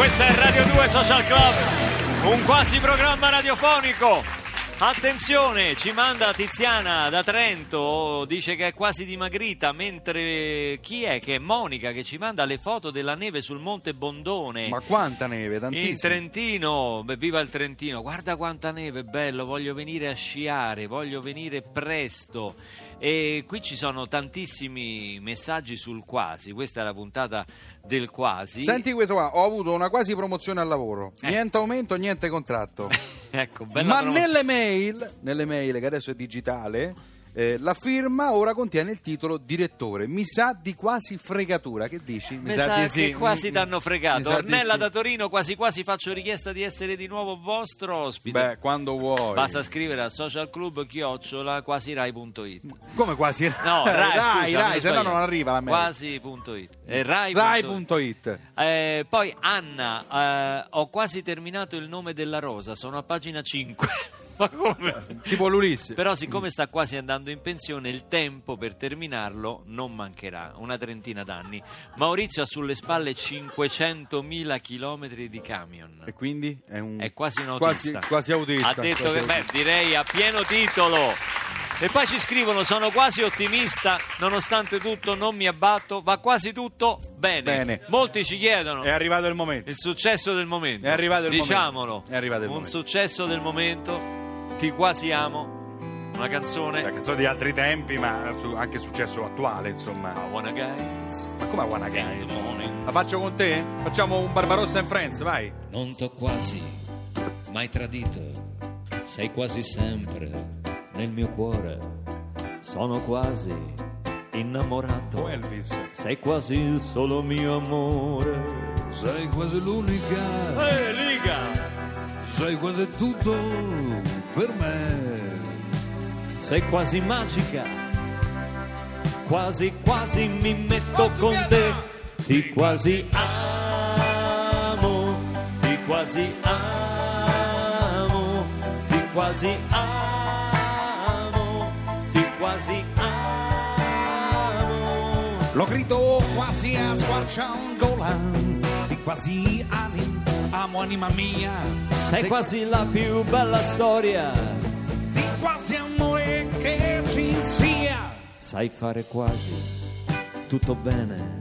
Questa è Radio 2 Social Club, un quasi programma radiofonico. Attenzione, ci manda Tiziana da Trento, dice che è quasi dimagrita, mentre chi è che è Monica che ci manda le foto della neve sul Monte Bondone. Ma quanta neve, tantissima. In Trentino, beh, viva il Trentino, guarda quanta neve, bello, voglio venire a sciare, voglio venire presto. E qui ci sono tantissimi messaggi sul quasi, questa è la puntata del quasi. Senti questo qua, ho avuto una quasi promozione al lavoro. Eh. Niente aumento, niente contratto. ecco, Ma nelle mail, nelle mail che adesso è digitale, eh, la firma ora contiene il titolo direttore. Mi sa di quasi fregatura. Che dici? Mi sa di sì. quasi Mi- t'hanno mi fregato. sa Ornella sì. da Torino, quasi quasi faccio richiesta di essere di nuovo vostro ospite. Beh, quando vuoi. Basta scrivere al social club chiocciola quasirai.it. Come quasi? No, Rai, Rai, scusa, Rai, mi se no non arriva la mail. Quasi.it. Eh, Rai. Rai.it. Eh, poi Anna, eh, ho quasi terminato il nome della rosa, sono a pagina 5. Ma come? Tipo l'Ulisse. Però siccome sta quasi andando in pensione il tempo per terminarlo non mancherà, una trentina d'anni. Maurizio ha sulle spalle 500.000 chilometri di camion. E quindi è un È quasi un quasi, autista. quasi autista. Ha detto Quasi che, beh, autista. direi a pieno titolo. E poi ci scrivono: Sono quasi ottimista, nonostante tutto non mi abbatto, va quasi tutto bene. Bene. Molti ci chiedono È arrivato il momento. il successo del momento. È arrivato il Diciamolo. momento. È arrivato il Un momento. successo del momento. Ti quasi amo. Una canzone. La canzone di altri tempi, ma anche successo attuale, insomma. I wanna guys. Ma come Wanna In Guys? La faccio con te? Facciamo un Barbarossa and Friends, vai. Non t'ho quasi mai tradito, sei quasi sempre nel mio cuore. Sono quasi innamorato. O Elvis. Sei quasi il solo mio amore. Sei quasi l'unica, Ehi, Liga! Sei quasi tutto per me. Sei quasi magica. Quasi, quasi mi metto con te. Ti quasi amo. Ti quasi amo. Ti quasi amo. Ti quasi amo. Lo grido quasi a squarciagola, di quasi anima, amo anima mia, Sei quasi la più bella storia. di quasi amore che ci sia. Sai fare quasi tutto bene.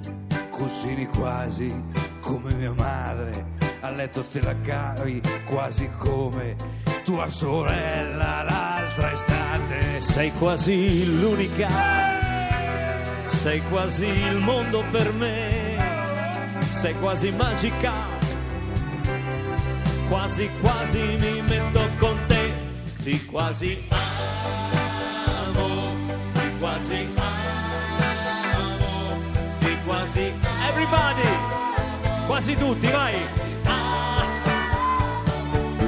Così di quasi come mia madre, a letto te la cavi quasi come tua sorella l'altra estate. Sei quasi l'unica, sei quasi il mondo per me, sei quasi magica, quasi quasi mi metto con te, ti quasi amo, ti quasi amo, ti quasi... Everybody! Quasi tutti, vai!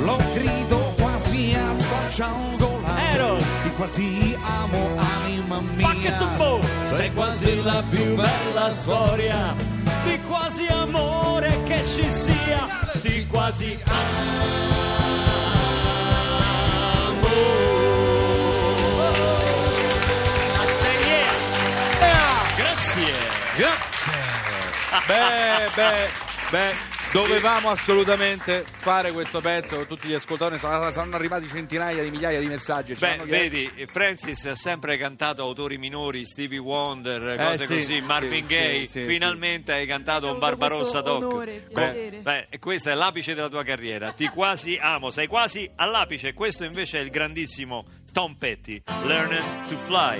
Lo grido quasi a squarciagola, Eros! di quasi amo anima mia. boom! Sei quasi la più bella storia di quasi amore che ci sia, di quasi amo. A serie. Grazie. Beh, beh, beh, dovevamo assolutamente fare questo pezzo con tutti gli ascoltatori. Saranno saranno arrivati centinaia di migliaia di messaggi. Beh, vedi, Francis ha sempre cantato autori minori, Stevie Wonder, Eh, cose sì, così, Marvin sì, Gaye. sì, sì, Finalmente hai cantato un Barbarossa Doc. onore, Beh, beh, e questo è l'apice della tua carriera. Ti quasi amo, sei quasi all'apice. Questo invece è il grandissimo Tom Petty, Learning to Fly.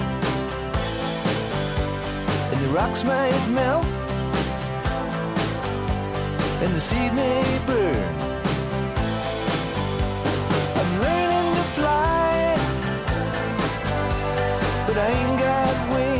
Rocks might melt, and the seed may burn. I'm learning to fly, but I ain't got wings.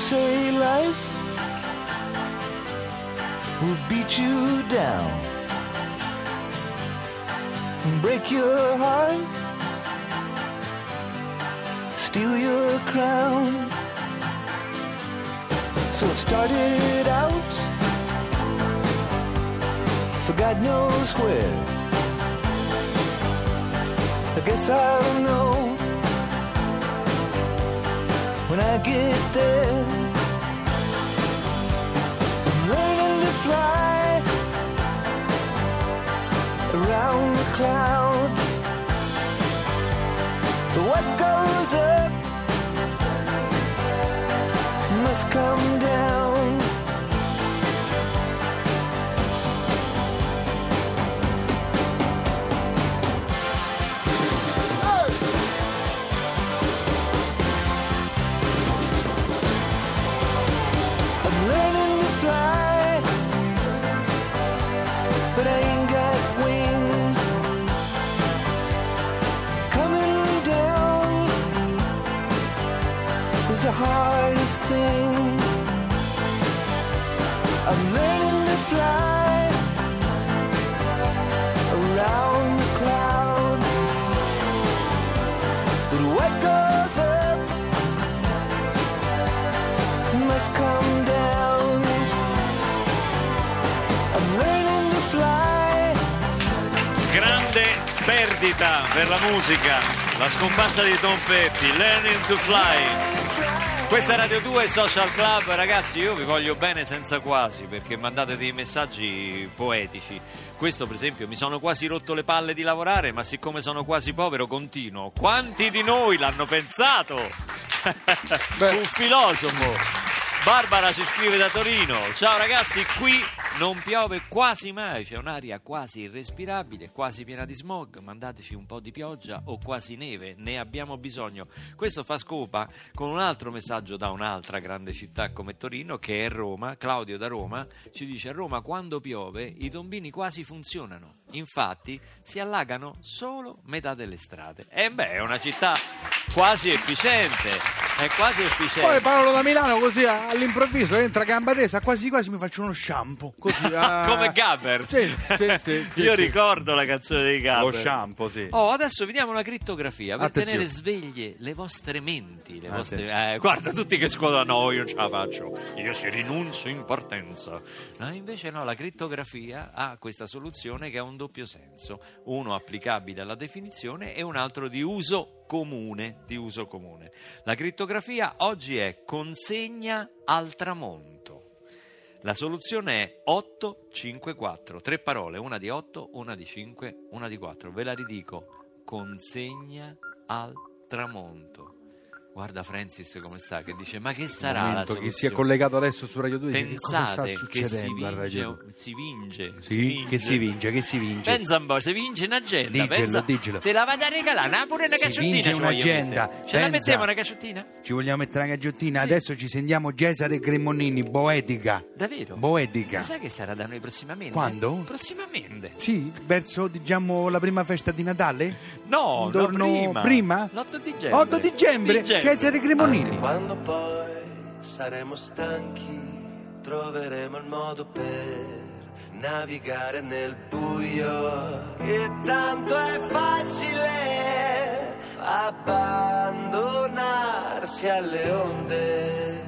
Say life will beat you down and break your heart, steal your crown. So it started out for God knows where. I guess I'll know when I get there. I'm learning to fly around the clouds. But what goes up must come down. Is the hardest thing. I'm learning to fly around perdita per la musica, la scomparsa di Tom Petty, Learning to Fly. Questa è Radio 2 Social Club, ragazzi io vi voglio bene senza quasi perché mandate dei messaggi poetici. Questo per esempio mi sono quasi rotto le palle di lavorare ma siccome sono quasi povero continuo. Quanti di noi l'hanno pensato? Un filosofo. Barbara ci scrive da Torino. Ciao ragazzi, qui non piove quasi mai, c'è un'aria quasi irrespirabile, quasi piena di smog. Mandateci un po' di pioggia o quasi neve, ne abbiamo bisogno. Questo fa scopa con un altro messaggio da un'altra grande città come Torino, che è Roma. Claudio da Roma ci dice: A Roma quando piove i tombini quasi funzionano. Infatti si allagano solo metà delle strade. E beh, è una città quasi efficiente. È quasi efficiente. Poi Paolo da Milano così a- all'improvviso entra a gamba tesa, quasi quasi mi faccio uno shampoo. Così, ah. Come Gabber. Sì, sì, sì, sì, Io sì. ricordo la canzone dei Gabber. Lo shampoo, sì. Oh, adesso vediamo una crittografia per Attenzione. tenere sveglie le vostre menti. Le vostre... Eh, guarda, tutti che scuola, no, io ce la faccio. Io ci rinuncio in partenza. No, invece no, la crittografia ha questa soluzione che ha un doppio senso. Uno applicabile alla definizione e un altro di uso comune. Di uso comune. La crittografia oggi è consegna al tramonto. La soluzione è 854, tre parole, una di 8, una di 5, una di 4. Ve la ridico, consegna al tramonto. Guarda Francis come sta, che dice, ma che sarà la Momento, soluzione? chi si è collegato adesso su Radio 2 dice, che Pensate si vince, 2? si vince, Sì, che si vince, che si vince. Pensa un po', si vince un'agenda. Diglielo, pensa, diglielo. Te la vado a regalare, pure una Si cacciottina. vince un'agenda. Ce la pensa. mettiamo una cacciottina? Ci vogliamo mettere una gaggiottina? Sì. Adesso ci sentiamo Cesare Cremonini, Boetica. Davvero? Boetica. Lo sai che sarà da noi prossimamente? Quando? Prossimamente. Sì, verso diciamo la prima festa di Natale? No, Intorno- no, prima. prima? L'8 dicembre. 8 dicembre, Cesare Cremonini. Quando poi saremo stanchi, troveremo il modo per navigare nel buio. Che tanto è facile abbandonarsi alle onde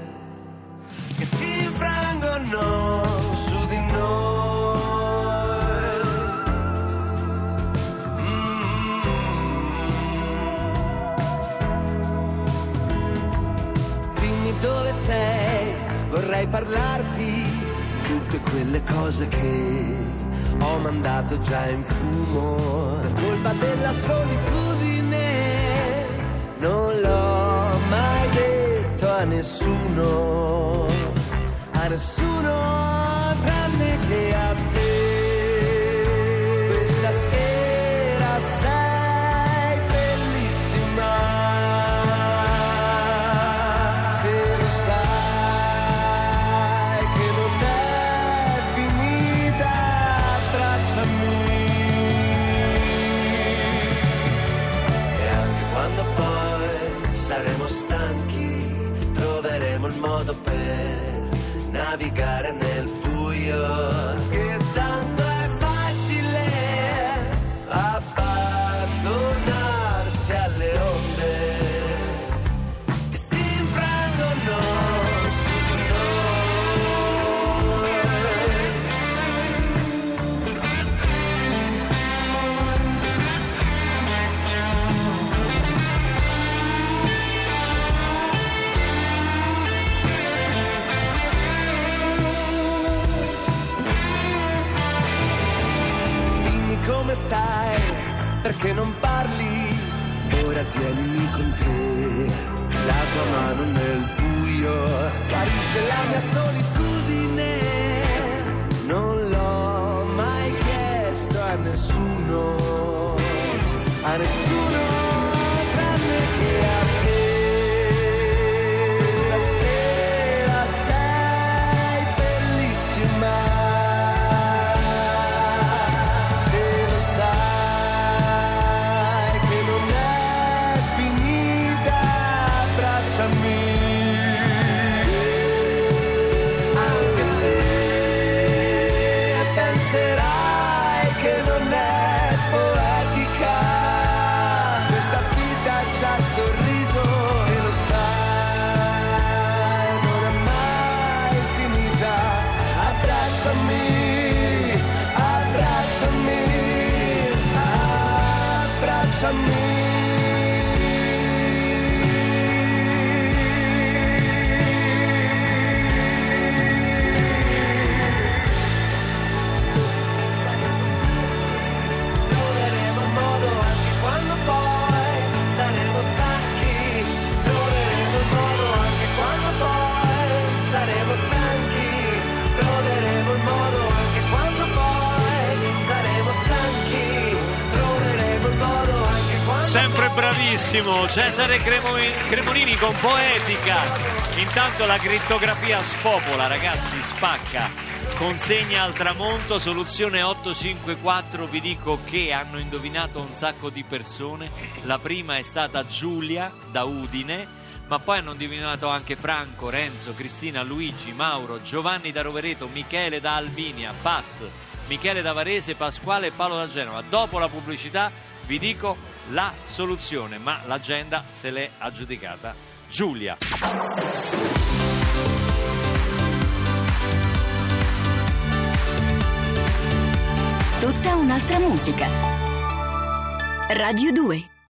che si infrangono parlarti tutte quelle cose che ho mandato già in fumo. Colpa della solitudine, non l'ho mai detto a nessuno, a nessuno Tienimi con te, la tua mano nel buio, guarisce la mia solitudine. Non l'ho mai chiesto a nessuno, Troveremo Sempre bravissimo Cesare Cremo- Cremonini con poetica. Intanto la crittografia spopola, ragazzi, spacca. Consegna al tramonto, soluzione 854, vi dico che hanno indovinato un sacco di persone. La prima è stata Giulia da Udine, ma poi hanno indovinato anche Franco, Renzo, Cristina, Luigi, Mauro, Giovanni da Rovereto, Michele da Albinia, Pat, Michele da Varese, Pasquale e Paolo da Genova. Dopo la pubblicità vi dico la soluzione, ma l'agenda se l'è aggiudicata Giulia. Tutta un'altra musica. Radio 2